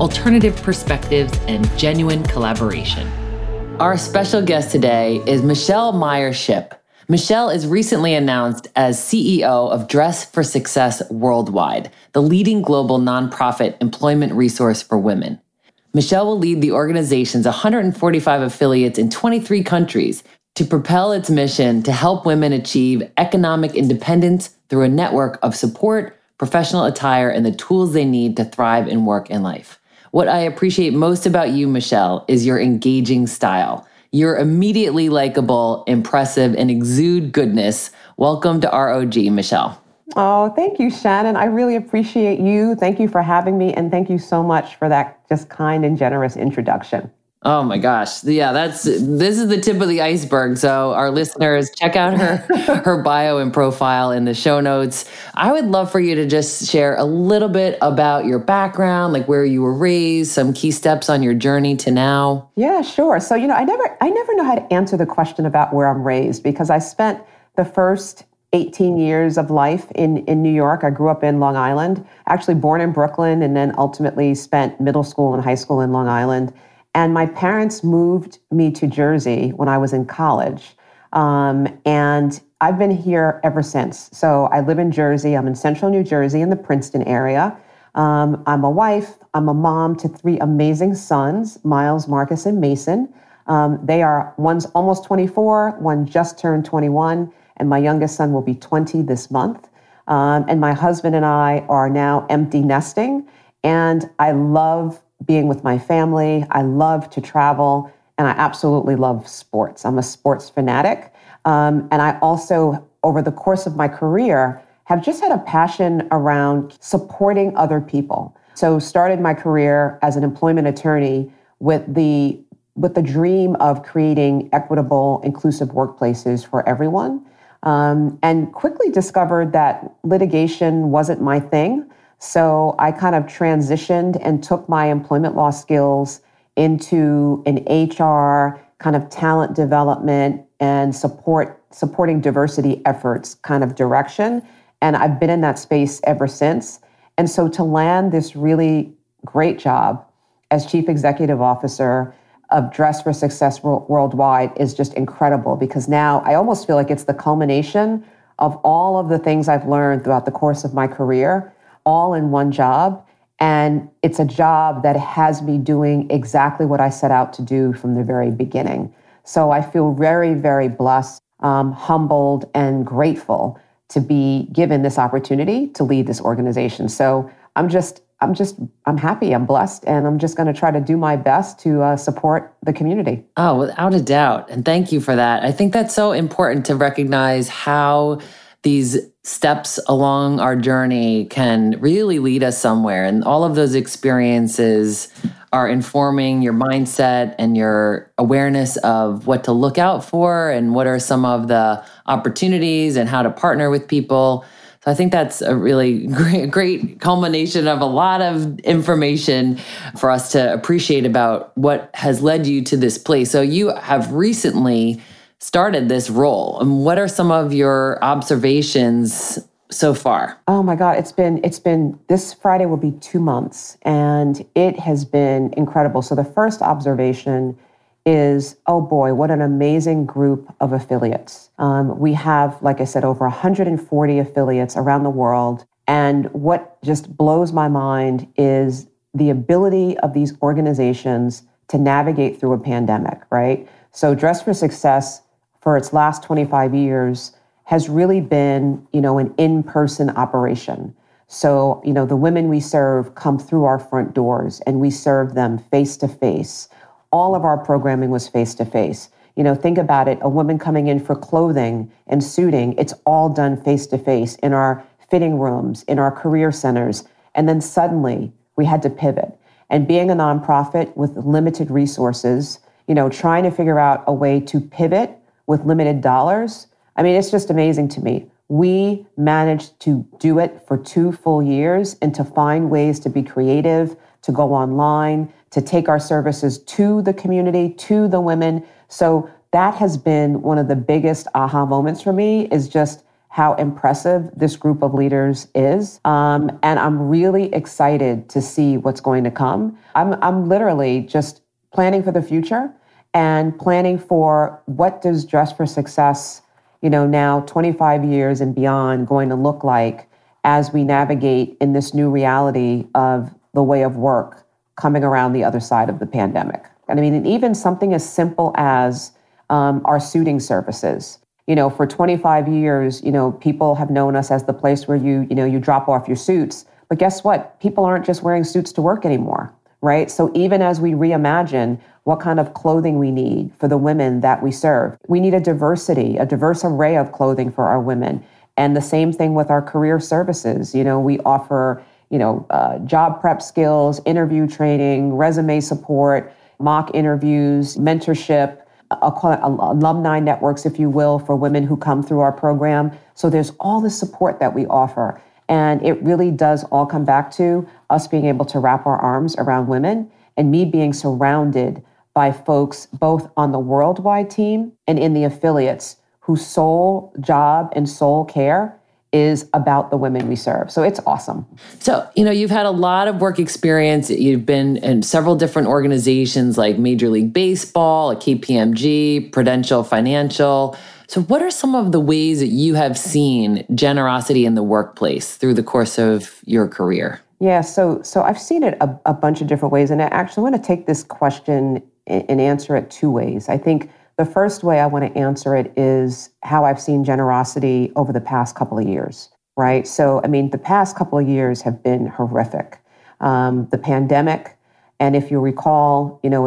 alternative perspectives, and genuine collaboration. Our special guest today is Michelle Meyer Shipp. Michelle is recently announced as CEO of Dress for Success Worldwide, the leading global nonprofit employment resource for women. Michelle will lead the organization's 145 affiliates in 23 countries to propel its mission to help women achieve economic independence through a network of support, professional attire, and the tools they need to thrive in work and life. What I appreciate most about you, Michelle, is your engaging style. You're immediately likable, impressive, and exude goodness. Welcome to ROG, Michelle. Oh, thank you, Shannon. I really appreciate you. Thank you for having me, and thank you so much for that just kind and generous introduction. Oh my gosh. Yeah, that's this is the tip of the iceberg. So our listeners check out her her bio and profile in the show notes. I would love for you to just share a little bit about your background, like where you were raised, some key steps on your journey to now. Yeah, sure. So, you know, I never I never know how to answer the question about where I'm raised because I spent the first 18 years of life in, in New York. I grew up in Long Island, actually born in Brooklyn, and then ultimately spent middle school and high school in Long Island. And my parents moved me to Jersey when I was in college. Um, and I've been here ever since. So I live in Jersey. I'm in central New Jersey in the Princeton area. Um, I'm a wife. I'm a mom to three amazing sons Miles, Marcus, and Mason. Um, they are one's almost 24, one just turned 21, and my youngest son will be 20 this month. Um, and my husband and I are now empty nesting. And I love being with my family. I love to travel, and I absolutely love sports. I'm a sports fanatic. Um, and I also, over the course of my career, have just had a passion around supporting other people. So started my career as an employment attorney with the with the dream of creating equitable, inclusive workplaces for everyone, um, and quickly discovered that litigation wasn't my thing. So I kind of transitioned and took my employment law skills into an HR kind of talent development and support supporting diversity efforts kind of direction. And I've been in that space ever since. And so to land this really great job as chief executive officer of Dress for Success Worldwide is just incredible because now I almost feel like it's the culmination of all of the things I've learned throughout the course of my career all in one job. And it's a job that has me doing exactly what I set out to do from the very beginning. So I feel very, very blessed, um, humbled, and grateful to be given this opportunity to lead this organization. So I'm just, I'm just, I'm happy, I'm blessed, and I'm just going to try to do my best to uh, support the community. Oh, without a doubt. And thank you for that. I think that's so important to recognize how these steps along our journey can really lead us somewhere. And all of those experiences are informing your mindset and your awareness of what to look out for and what are some of the opportunities and how to partner with people. So I think that's a really great, great culmination of a lot of information for us to appreciate about what has led you to this place. So you have recently started this role. And what are some of your observations so far? Oh my God, it's been it's been this Friday will be two months, and it has been incredible. So the first observation is, oh boy, what an amazing group of affiliates. Um, we have, like I said, over 140 affiliates around the world. And what just blows my mind is the ability of these organizations to navigate through a pandemic, right? So, Dress for Success for its last 25 years has really been, you know, an in-person operation. So, you know, the women we serve come through our front doors and we serve them face to face. All of our programming was face to face. You know, think about it a woman coming in for clothing and suiting, it's all done face to face in our fitting rooms, in our career centers. And then suddenly we had to pivot. And being a nonprofit with limited resources, you know, trying to figure out a way to pivot with limited dollars. I mean, it's just amazing to me. We managed to do it for two full years and to find ways to be creative, to go online, to take our services to the community, to the women. So that has been one of the biggest aha moments for me is just how impressive this group of leaders is. Um, and I'm really excited to see what's going to come. I'm, I'm literally just planning for the future and planning for what does Dress for Success, you know, now 25 years and beyond going to look like as we navigate in this new reality of the way of work coming around the other side of the pandemic. And I mean, and even something as simple as um, our suiting services you know, for 25 years, you know, people have known us as the place where you, you know, you drop off your suits. But guess what? People aren't just wearing suits to work anymore, right? So even as we reimagine what kind of clothing we need for the women that we serve, we need a diversity, a diverse array of clothing for our women. And the same thing with our career services. You know, we offer, you know, uh, job prep skills, interview training, resume support, mock interviews, mentorship, alumni networks, if you will, for women who come through our program. So there's all the support that we offer. And it really does all come back to us being able to wrap our arms around women and me being surrounded by folks both on the worldwide team and in the affiliates whose sole job and sole care is about the women we serve. So it's awesome. So, you know, you've had a lot of work experience. You've been in several different organizations like Major League Baseball, KPMG, Prudential Financial. So, what are some of the ways that you have seen generosity in the workplace through the course of your career? Yeah, so so I've seen it a, a bunch of different ways, and I actually want to take this question and, answer it two ways. I think the first way I want to answer it is how I've seen generosity over the past couple of years, right? So, I mean, the past couple of years have been horrific. Um, the pandemic, and if you recall, you know,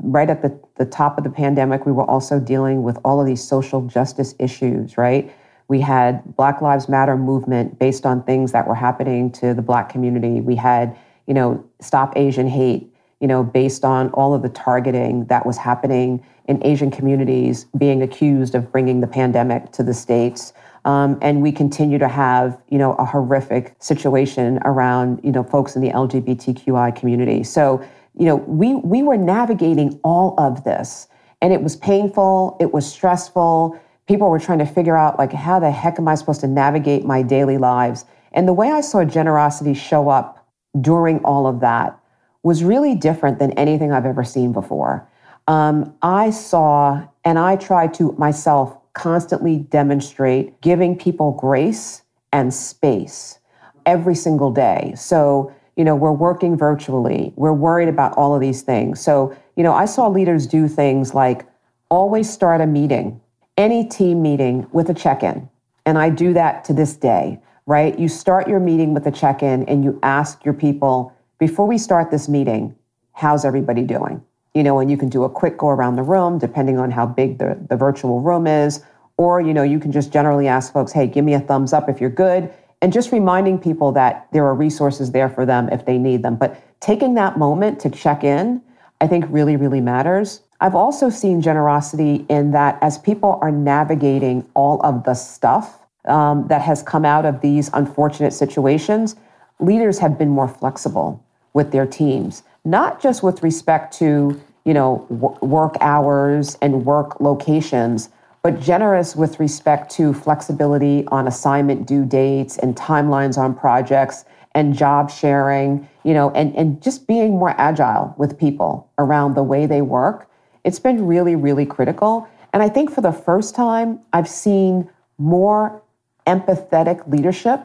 right at the, the top of the pandemic, we were also dealing with all of these social justice issues, right? We had Black Lives Matter movement based on things that were happening to the Black community. We had, you know, Stop Asian Hate, you know, based on all of the targeting that was happening in Asian communities being accused of bringing the pandemic to the States. Um, and we continue to have, you know, a horrific situation around, you know, folks in the LGBTQI community. So, you know, we we were navigating all of this, and it was painful. It was stressful. People were trying to figure out, like, how the heck am I supposed to navigate my daily lives? And the way I saw generosity show up during all of that was really different than anything I've ever seen before. Um, I saw and I tried to myself constantly demonstrate giving people grace and space every single day. So, you know, we're working virtually, we're worried about all of these things. So, you know, I saw leaders do things like always start a meeting, any team meeting with a check in. And I do that to this day, right? You start your meeting with a check in and you ask your people, before we start this meeting, how's everybody doing? You know, and you can do a quick go around the room depending on how big the, the virtual room is. Or, you know, you can just generally ask folks, hey, give me a thumbs up if you're good. And just reminding people that there are resources there for them if they need them. But taking that moment to check in, I think really, really matters. I've also seen generosity in that as people are navigating all of the stuff um, that has come out of these unfortunate situations, leaders have been more flexible with their teams, not just with respect to you know w- work hours and work locations, but generous with respect to flexibility on assignment due dates and timelines on projects and job sharing, you know, and, and just being more agile with people around the way they work. It's been really, really critical. And I think for the first time, I've seen more empathetic leadership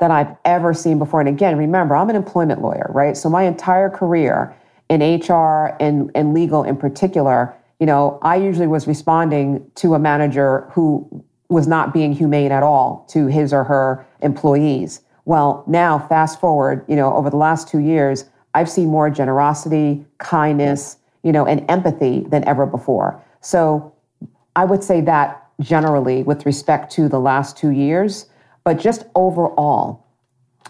than I've ever seen before. And again, remember, I'm an employment lawyer, right? So my entire career in HR and, and legal in particular, you know, I usually was responding to a manager who was not being humane at all to his or her employees. Well, now fast forward, you know, over the last two years, I've seen more generosity, kindness, you know, and empathy than ever before. So I would say that generally with respect to the last two years, but just overall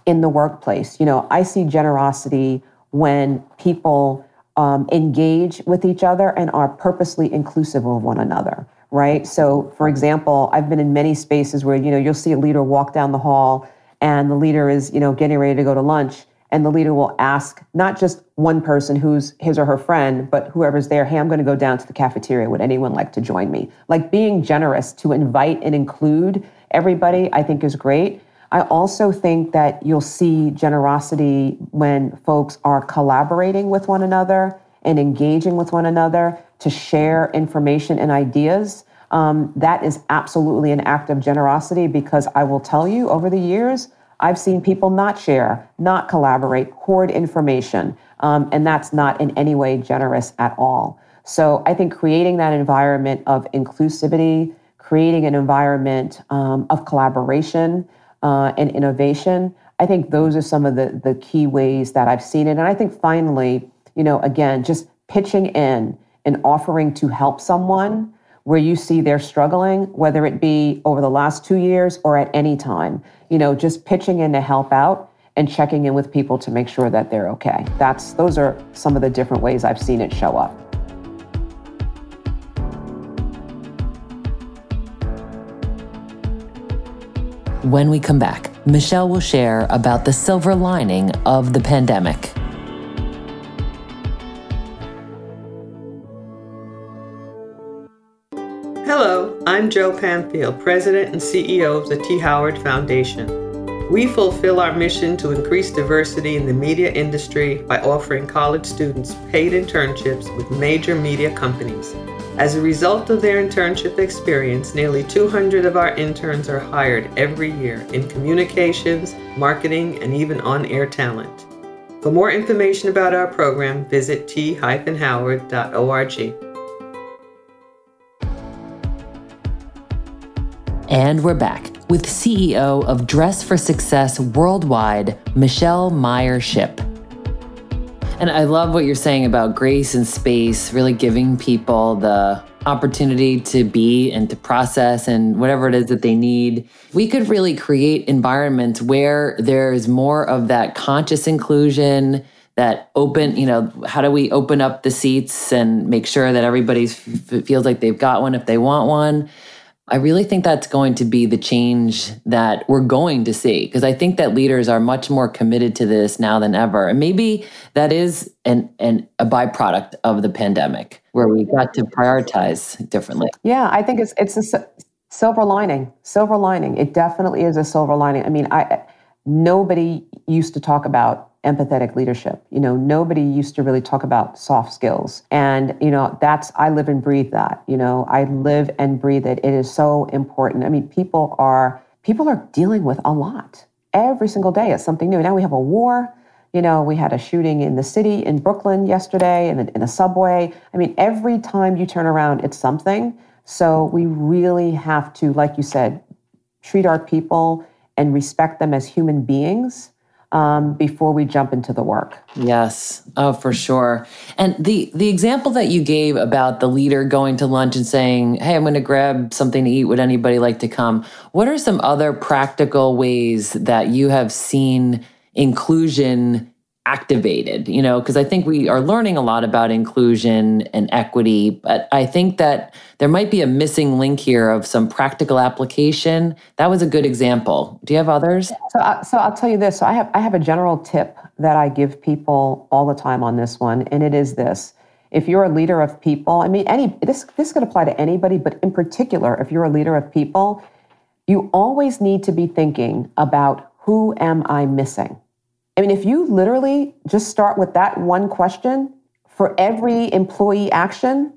in the workplace, you know, I see generosity when people um, engage with each other and are purposely inclusive of one another right? So for example i've been in many spaces where you know you'll see a leader walk down the hall and the leader is you know getting ready to go to lunch and the leader will ask not just one person who's his or her friend but whoever's there hey i'm going to go down to the cafeteria. Would anyone like to join me? Like being generous to invite and include everybody i think is great I also think that you'll see generosity when folks are collaborating with one another and engaging with one another to share information and ideas. Um, that is absolutely an act of generosity because I will tell you over the years, I've seen people not share, not collaborate, hoard information, um, and that's not in any way generous at all. So I think creating that environment of inclusivity, creating an environment um, of collaboration, uh, and innovation. I think those are some of the, the key ways that I've seen it. And I think finally, you know, again, just pitching in and offering to help someone where you see they're struggling, whether it be over the last two years or at any time, you know, just pitching in to help out and checking in with people to make sure that they're okay. That's those are some of the different ways I've seen it show up. When we come back, Michelle will share about the silver lining of the pandemic. Hello, I'm Joe Panfield, President and CEO of the T. Howard Foundation. We fulfill our mission to increase diversity in the media industry by offering college students paid internships with major media companies. As a result of their internship experience, nearly 200 of our interns are hired every year in communications, marketing, and even on air talent. For more information about our program, visit t-howard.org. And we're back with CEO of Dress for Success Worldwide, Michelle Meyer Shipp. And I love what you're saying about grace and space, really giving people the opportunity to be and to process and whatever it is that they need. We could really create environments where there's more of that conscious inclusion, that open, you know, how do we open up the seats and make sure that everybody feels like they've got one if they want one? I really think that's going to be the change that we're going to see because I think that leaders are much more committed to this now than ever. And maybe that is an, an a byproduct of the pandemic where we got to prioritize differently. Yeah, I think it's it's a silver lining. Silver lining. It definitely is a silver lining. I mean, I nobody used to talk about empathetic leadership. You know, nobody used to really talk about soft skills. And, you know, that's, I live and breathe that. You know, I live and breathe it. It is so important. I mean, people are, people are dealing with a lot. Every single day it's something new. Now we have a war. You know, we had a shooting in the city in Brooklyn yesterday in in a subway. I mean, every time you turn around, it's something. So we really have to, like you said, treat our people and respect them as human beings um, before we jump into the work. Yes, oh, for sure. And the the example that you gave about the leader going to lunch and saying, "Hey, I'm going to grab something to eat. Would anybody like to come?" What are some other practical ways that you have seen inclusion activated you know because i think we are learning a lot about inclusion and equity but i think that there might be a missing link here of some practical application. That was a good example. Do you have others? So, uh, so i'll tell you this. So i have i have a general tip that i give people all the time on this one and it is this. If you're a leader of people i mean any this this could apply to anybody but in particular if you're a leader of people you always need to be thinking about who am i missing I mean, if you literally just start with that one question for every employee action,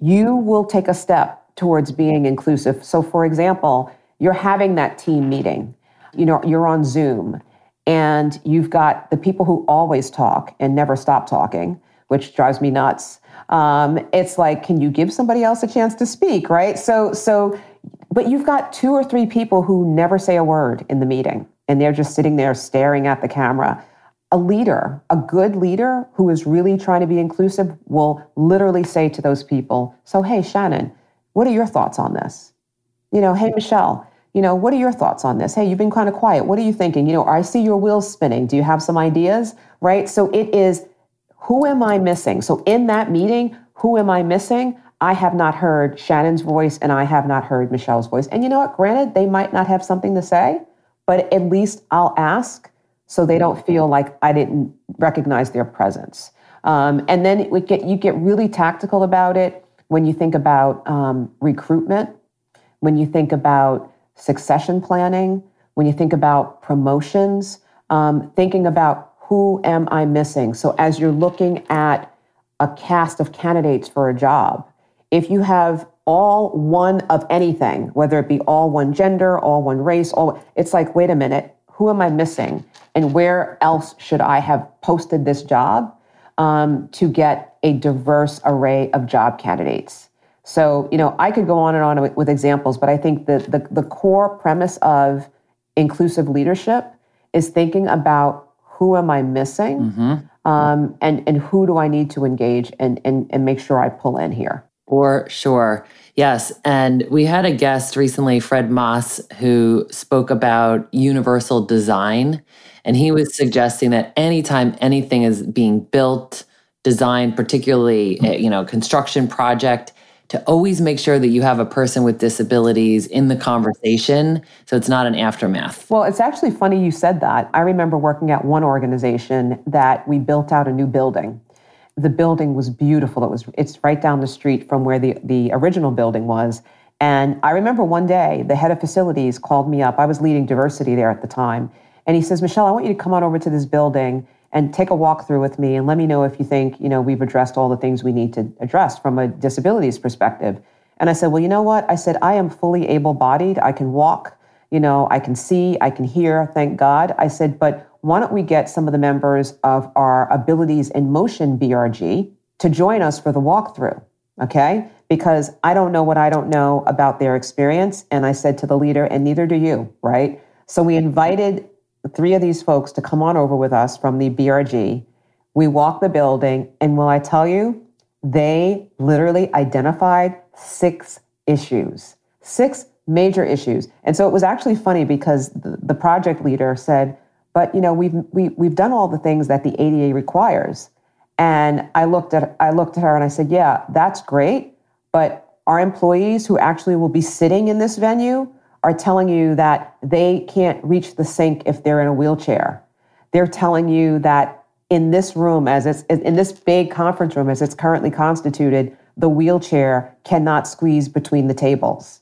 you will take a step towards being inclusive. So, for example, you're having that team meeting, you know, you're on Zoom and you've got the people who always talk and never stop talking, which drives me nuts. Um, it's like, can you give somebody else a chance to speak, right? So, so, but you've got two or three people who never say a word in the meeting and they're just sitting there staring at the camera. A leader, a good leader who is really trying to be inclusive, will literally say to those people, So, hey, Shannon, what are your thoughts on this? You know, hey, Michelle, you know, what are your thoughts on this? Hey, you've been kind of quiet. What are you thinking? You know, I see your wheels spinning. Do you have some ideas? Right? So it is who am I missing? So in that meeting, who am I missing? I have not heard Shannon's voice and I have not heard Michelle's voice. And you know what? Granted, they might not have something to say, but at least I'll ask so they don't feel like I didn't recognize their presence. Um, and then it get, you get really tactical about it when you think about um, recruitment, when you think about succession planning, when you think about promotions, um, thinking about who am I missing. So as you're looking at a cast of candidates for a job, if you have all one of anything, whether it be all one gender, all one race, all it's like, wait a minute, who am I missing? And where else should I have posted this job um, to get a diverse array of job candidates? So, you know, I could go on and on with, with examples, but I think that the, the core premise of inclusive leadership is thinking about who am I missing mm-hmm. um, and, and who do I need to engage and, and, and make sure I pull in here. For sure. Yes. And we had a guest recently, Fred Moss, who spoke about universal design. And he was suggesting that anytime anything is being built, designed, particularly, eh, you know, construction project, to always make sure that you have a person with disabilities in the conversation so it's not an aftermath. Well, it's actually funny you said that. I remember working at one organization that we built out a new building. The building was beautiful. It was it's right down the street from where the, the original building was. And I remember one day the head of facilities called me up. I was leading diversity there at the time. And he says, Michelle, I want you to come on over to this building and take a walk through with me and let me know if you think, you know, we've addressed all the things we need to address from a disabilities perspective. And I said, well, you know what? I said, I am fully able bodied. I can walk, you know, I can see, I can hear, thank God. I said, but why don't we get some of the members of our Abilities in Motion BRG to join us for the walkthrough? Okay. Because I don't know what I don't know about their experience. And I said to the leader, and neither do you, right? So we invited three of these folks to come on over with us from the BRG. We walked the building, and will I tell you, they literally identified six issues, six major issues. And so it was actually funny because the, project leader said, but you know, we've we, we've done all the things that the ADA requires. And I looked at I looked at her and I said, yeah, that's great, but our employees who actually will be sitting in this venue are telling you that they can't reach the sink if they're in a wheelchair. They're telling you that in this room, as it's in this big conference room as it's currently constituted, the wheelchair cannot squeeze between the tables.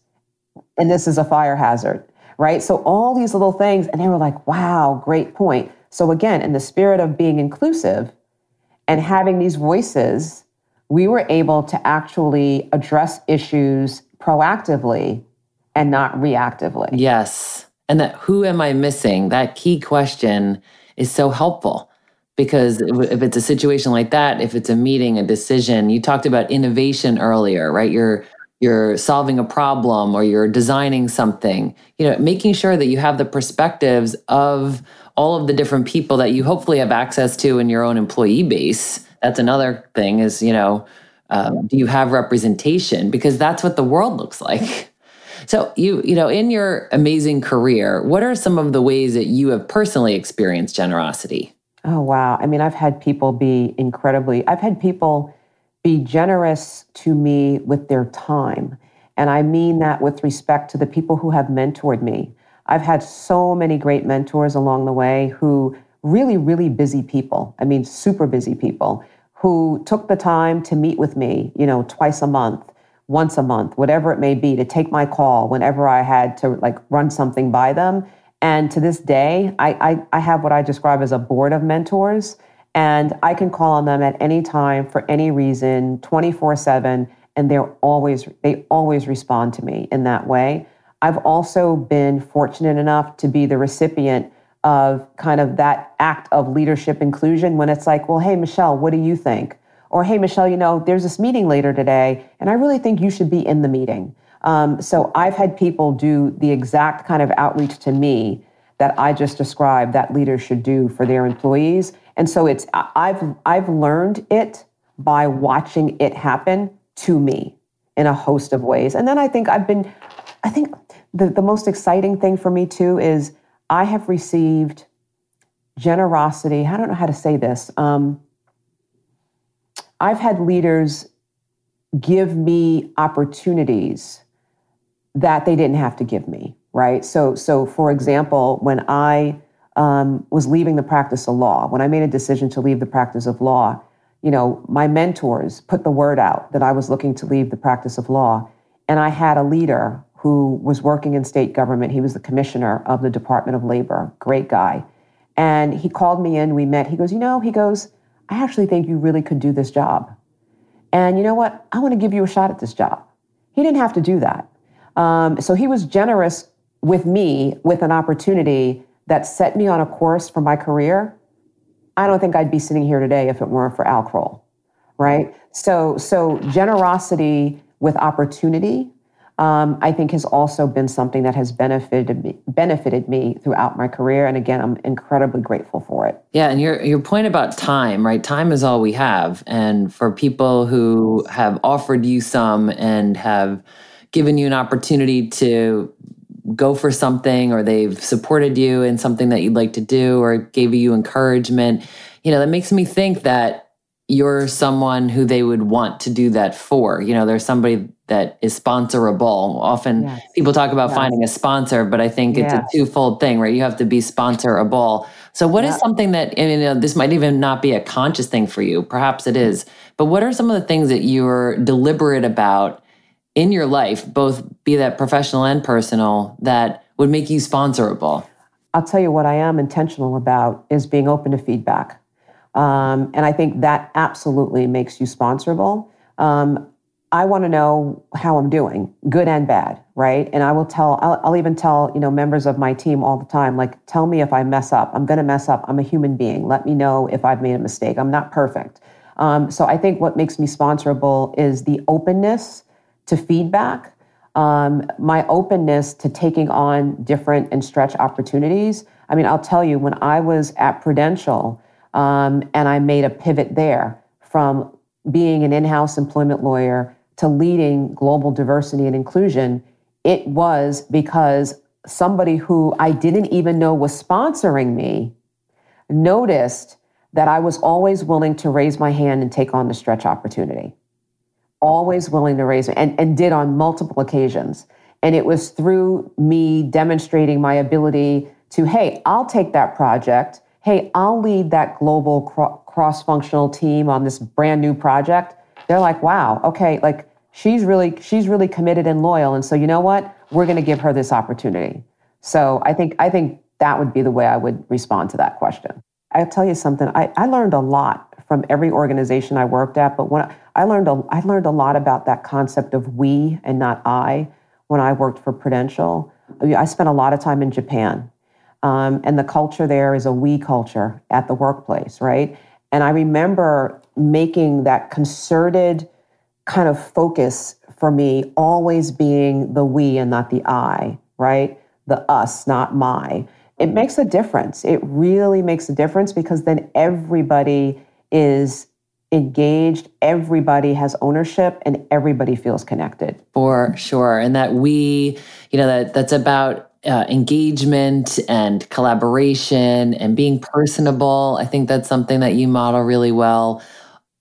And this is a fire hazard, right? So all these little things, and they were like, wow, great point. So again, in the spirit of being inclusive and having these voices, we were able to actually address issues proactively and not reactively. Yes. And that who am I missing? That key question is so helpful because if it's a situation like that, if it's a meeting, a decision, you talked about innovation earlier, right? You're you're solving a problem or you're designing something, you know, making sure that you have the perspectives of all of the different people that you hopefully have access to in your own employee base. That's another thing is, you know, um, do you have representation? Because that's what the world looks like. So you, you know, in your amazing career, what are some of the ways that you have personally experienced generosity? Oh wow. I mean, I've had people be incredibly I've had people be generous to me with their time. And I mean that with respect to the people who have mentored me. I've had so many great mentors along the way who really, really busy people. I mean, super busy people who took the time to meet with me, you know, twice a month once a month, whatever it may be, to take my call whenever I had to like run something by them. And to this day, I, I, I have what I describe as a board of mentors, and I can call on them at any time for any reason, 24 7, and they're always, they always respond to me in that way. I've also been fortunate enough to be the recipient of kind of that act of leadership inclusion when it's like, well, hey, Michelle, what do you think? or hey michelle you know there's this meeting later today and i really think you should be in the meeting um, so i've had people do the exact kind of outreach to me that i just described that leaders should do for their employees and so it's i've i've learned it by watching it happen to me in a host of ways and then i think i've been i think the, the most exciting thing for me too is I have received generosity. I don't know how to say this. Um, I've had leaders give me opportunities that they didn't have to give me, right? So, so for example, when I um, was leaving the practice of law, when I made a decision to leave the practice of law, you know, my mentors put the word out that I was looking to leave the practice of law, and I had a leader who was working in state government. He was the commissioner of the Department of Labor, great guy. And he called me in, we met. He goes, You know, he goes, I actually think you really could do this job. And you know what? I want to give you a shot at this job. He didn't have to do that. Um, so he was generous with me with an opportunity that set me on a course for my career. I don't think I'd be sitting here today if it weren't for Al Kroll, right? So, so generosity with opportunity um, I think has also been something that has benefited me, benefited me throughout my career. And again, I'm incredibly grateful for it. Yeah, and your your point about time, right? Time is all we have, and for people who have offered you some and have given you an opportunity to go for something, or they've supported you in something that you'd like to do, or gave you encouragement, you know, that makes me think that you're someone who they would want to do that for. You know, there's somebody that is sponsorable. Often yes. people talk about yes. finding a sponsor, but I think it's yes. a twofold thing, right? You have to be sponsorable. So, what is something that, and, you know, this might even not be a conscious thing for you, perhaps it is, but what are some of the things that you're deliberate about in your life, both be that professional and personal, that would make you sponsorable? I'll tell you what I am intentional about is being open to feedback. Um, and I think that absolutely makes you sponsorable. Um, I want to know how I'm doing, good and bad, right? And I will tell, I'll, I'll, even tell, you know, members of my team all the time, like, tell me if I mess up. I'm going to mess up. I'm a human being. Let me know if I've made a mistake. I'm not perfect. Um, so I think what makes me sponsorable is the openness to feedback, um, my openness to taking on different and stretch opportunities. I mean, I'll tell you, when I was at Prudential um, and I made a pivot there from being an in house employment lawyer to leading global diversity and inclusion, it was because somebody who I didn't even know was sponsoring me noticed that I was always willing to raise my hand and take on the stretch opportunity. Always willing to raise me and, and did on multiple occasions. And it was through me demonstrating my ability to, hey, I'll take that project. Hey, I'll lead that global cro- cross functional team on this brand new project. They're like, wow, okay, like she's really she's really committed and loyal and so you know what we're going to give her this opportunity so i think i think that would be the way i would respond to that question i'll tell you something i, I learned a lot from every organization i worked at but when I, I learned a, I learned a lot about that concept of we and not i when i worked for prudential i spent a lot of time in japan um, and the culture there is a we culture at the workplace right and i remember making that concerted kind of focus for me always being the we and not the I, right? The us, not my. It makes a difference. It really makes a difference because then everybody is engaged, everybody has ownership, and everybody feels connected. For sure. And that we, you know, that that's about uh, engagement and collaboration and being personable. I think that's something that you model really well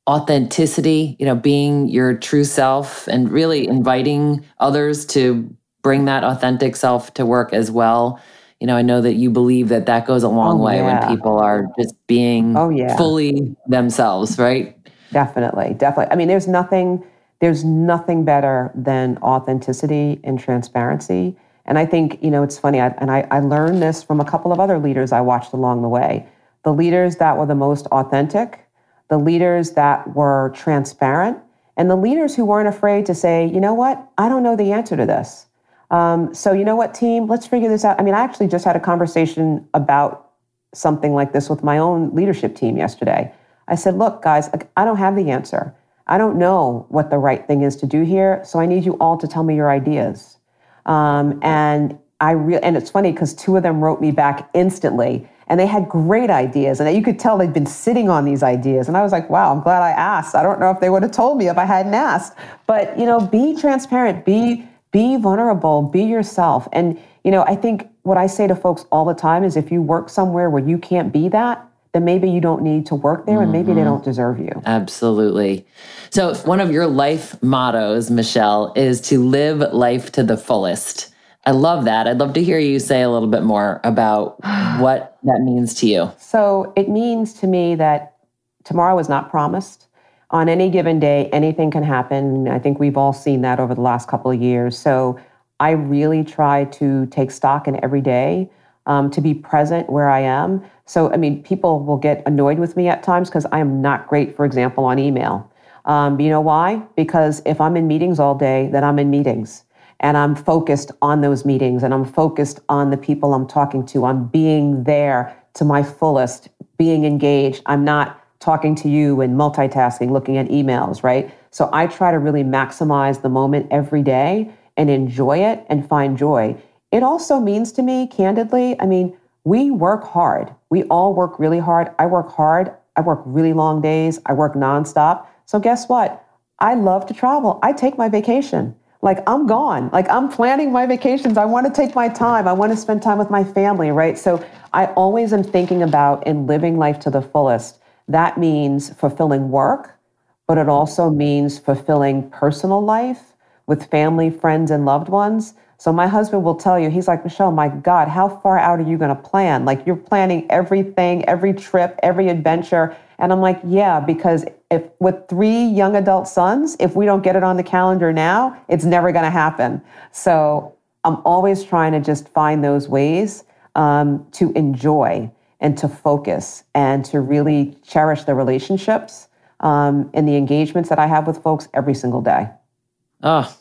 authenticity, you know, being your true self and really inviting others to bring that authentic self to work as well. You know, I know that you believe that that goes a long oh, way yeah. when people are just being oh, yeah. fully themselves, right? Definitely, definitely. I mean, there's nothing there's nothing better than authenticity and transparency. And I think, you know, it's funny, I, and I, I learned this from a couple of other leaders I watched along the way. The leaders that were the most authentic the leaders that were transparent, and the leaders who weren't afraid to say, you know what, I don't know the answer to this. Um, so, you know what, team, let's figure this out. I mean, I actually just had a conversation about something like this with my own leadership team yesterday. I said, look, guys, I don't have the answer. I don't know what the right thing is to do here. So I need you all to tell me your ideas. Um, and I re- and it's funny because two of them wrote me back instantly and they had great ideas and you could tell they'd been sitting on these ideas and i was like wow i'm glad i asked i don't know if they would have told me if i hadn't asked but you know be transparent be be vulnerable, be yourself. And, you know, I think what I say to folks all the time is if you work somewhere where you can't be that, then maybe you don't need to work there and maybe they mm-hmm. don't deserve you. Absolutely. So, one of your life mottos, Michelle, is to live life to the fullest. I love that. I'd love to hear you say a little bit more about what that means to you. So it means to me that tomorrow is not promised. On any given day, anything can happen. I think we've all seen that over the last couple of years. So I really try to take stock in every day, um, to be present where I am. So, I mean, people will get annoyed with me at times because I am not great, for example, on email. Um, you know why? Because if I'm in meetings all day, then I'm in meetings and I'm focused on those meetings and I'm focused on the people I'm talking to. I'm being there to my fullest, being engaged. I'm not talking to you and multitasking, looking at emails, right? So I try to really maximize the moment every day and enjoy it and find joy. It also means to me, candidly, I mean, we work hard. We all work really hard. I work hard. I work really long days. I work nonstop. So guess what? I love to travel. I take my vacation. Like I'm gone. Like I'm planning my vacations. I want to take my time. I want to spend time with my family, right? So I always am thinking about and living life to the fullest. That means fulfilling work, but it also means fulfilling personal life with family, friends, and loved ones. So my husband will tell you, he's like, Michelle, my God, how far out are you going to plan? Like you're planning everything, every trip, every adventure. And I'm like, yeah, because if with three young adult sons, if we don't get it on the calendar now, it's never going to happen. So I'm always trying to just find those ways um, to enjoy and to focus and to really cherish the relationships um, and the engagements that I have with folks every single day. Oh,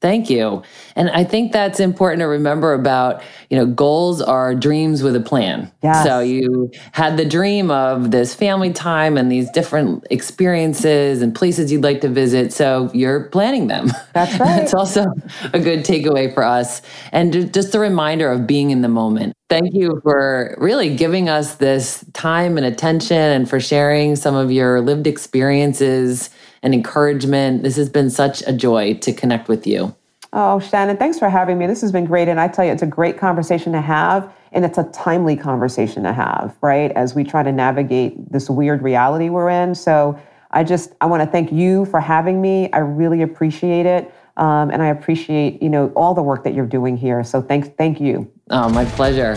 Thank you. And I think that's important to remember about, you know, goals are dreams with a plan. Yes. So you had the dream of this family time and these different experiences and places you'd like to visit. So you're planning them. That's right. It's also a good takeaway for us. And just a reminder of being in the moment. Thank you for really giving us this time and attention and for sharing some of your lived experiences and encouragement. This has been such a joy to connect with you. Oh, Shannon, thanks for having me. This has been great. And I tell you, it's a great conversation to have. And it's a timely conversation to have, right? As we try to navigate this weird reality we're in. So I just, I want to thank you for having me. I really appreciate it. Um, and I appreciate, you know, all the work that you're doing here. So thanks, thank you. Oh, my pleasure.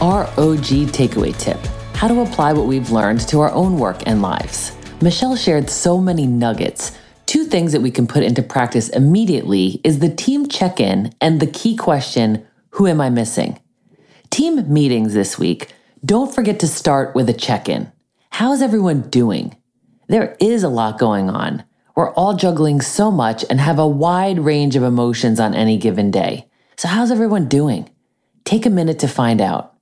ROG takeaway tip how to apply what we've learned to our own work and lives. Michelle shared so many nuggets. Two things that we can put into practice immediately is the team check in and the key question Who am I missing? Team meetings this week, don't forget to start with a check in. How's everyone doing? There is a lot going on. We're all juggling so much and have a wide range of emotions on any given day. So, how's everyone doing? Take a minute to find out.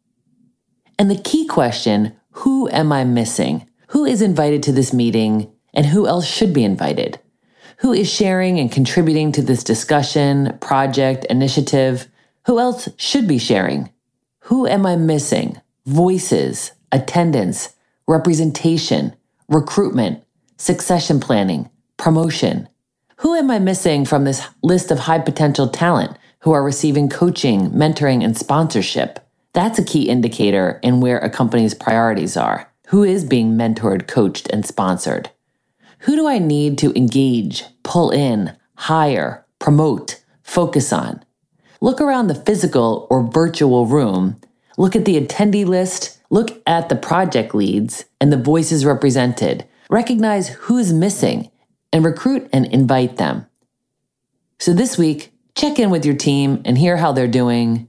And the key question who am I missing? Who is invited to this meeting and who else should be invited? Who is sharing and contributing to this discussion, project, initiative? Who else should be sharing? Who am I missing? Voices, attendance, representation, recruitment, succession planning, promotion. Who am I missing from this list of high potential talent who are receiving coaching, mentoring, and sponsorship? That's a key indicator in where a company's priorities are. Who is being mentored, coached, and sponsored? Who do I need to engage, pull in, hire, promote, focus on? Look around the physical or virtual room, look at the attendee list, look at the project leads and the voices represented. Recognize who's missing and recruit and invite them. So this week, check in with your team and hear how they're doing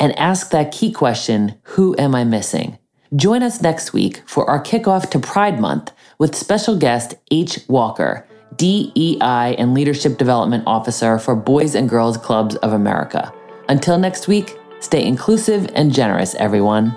and ask that key question Who am I missing? Join us next week for our kickoff to Pride Month with special guest H. Walker, DEI and Leadership Development Officer for Boys and Girls Clubs of America. Until next week, stay inclusive and generous, everyone.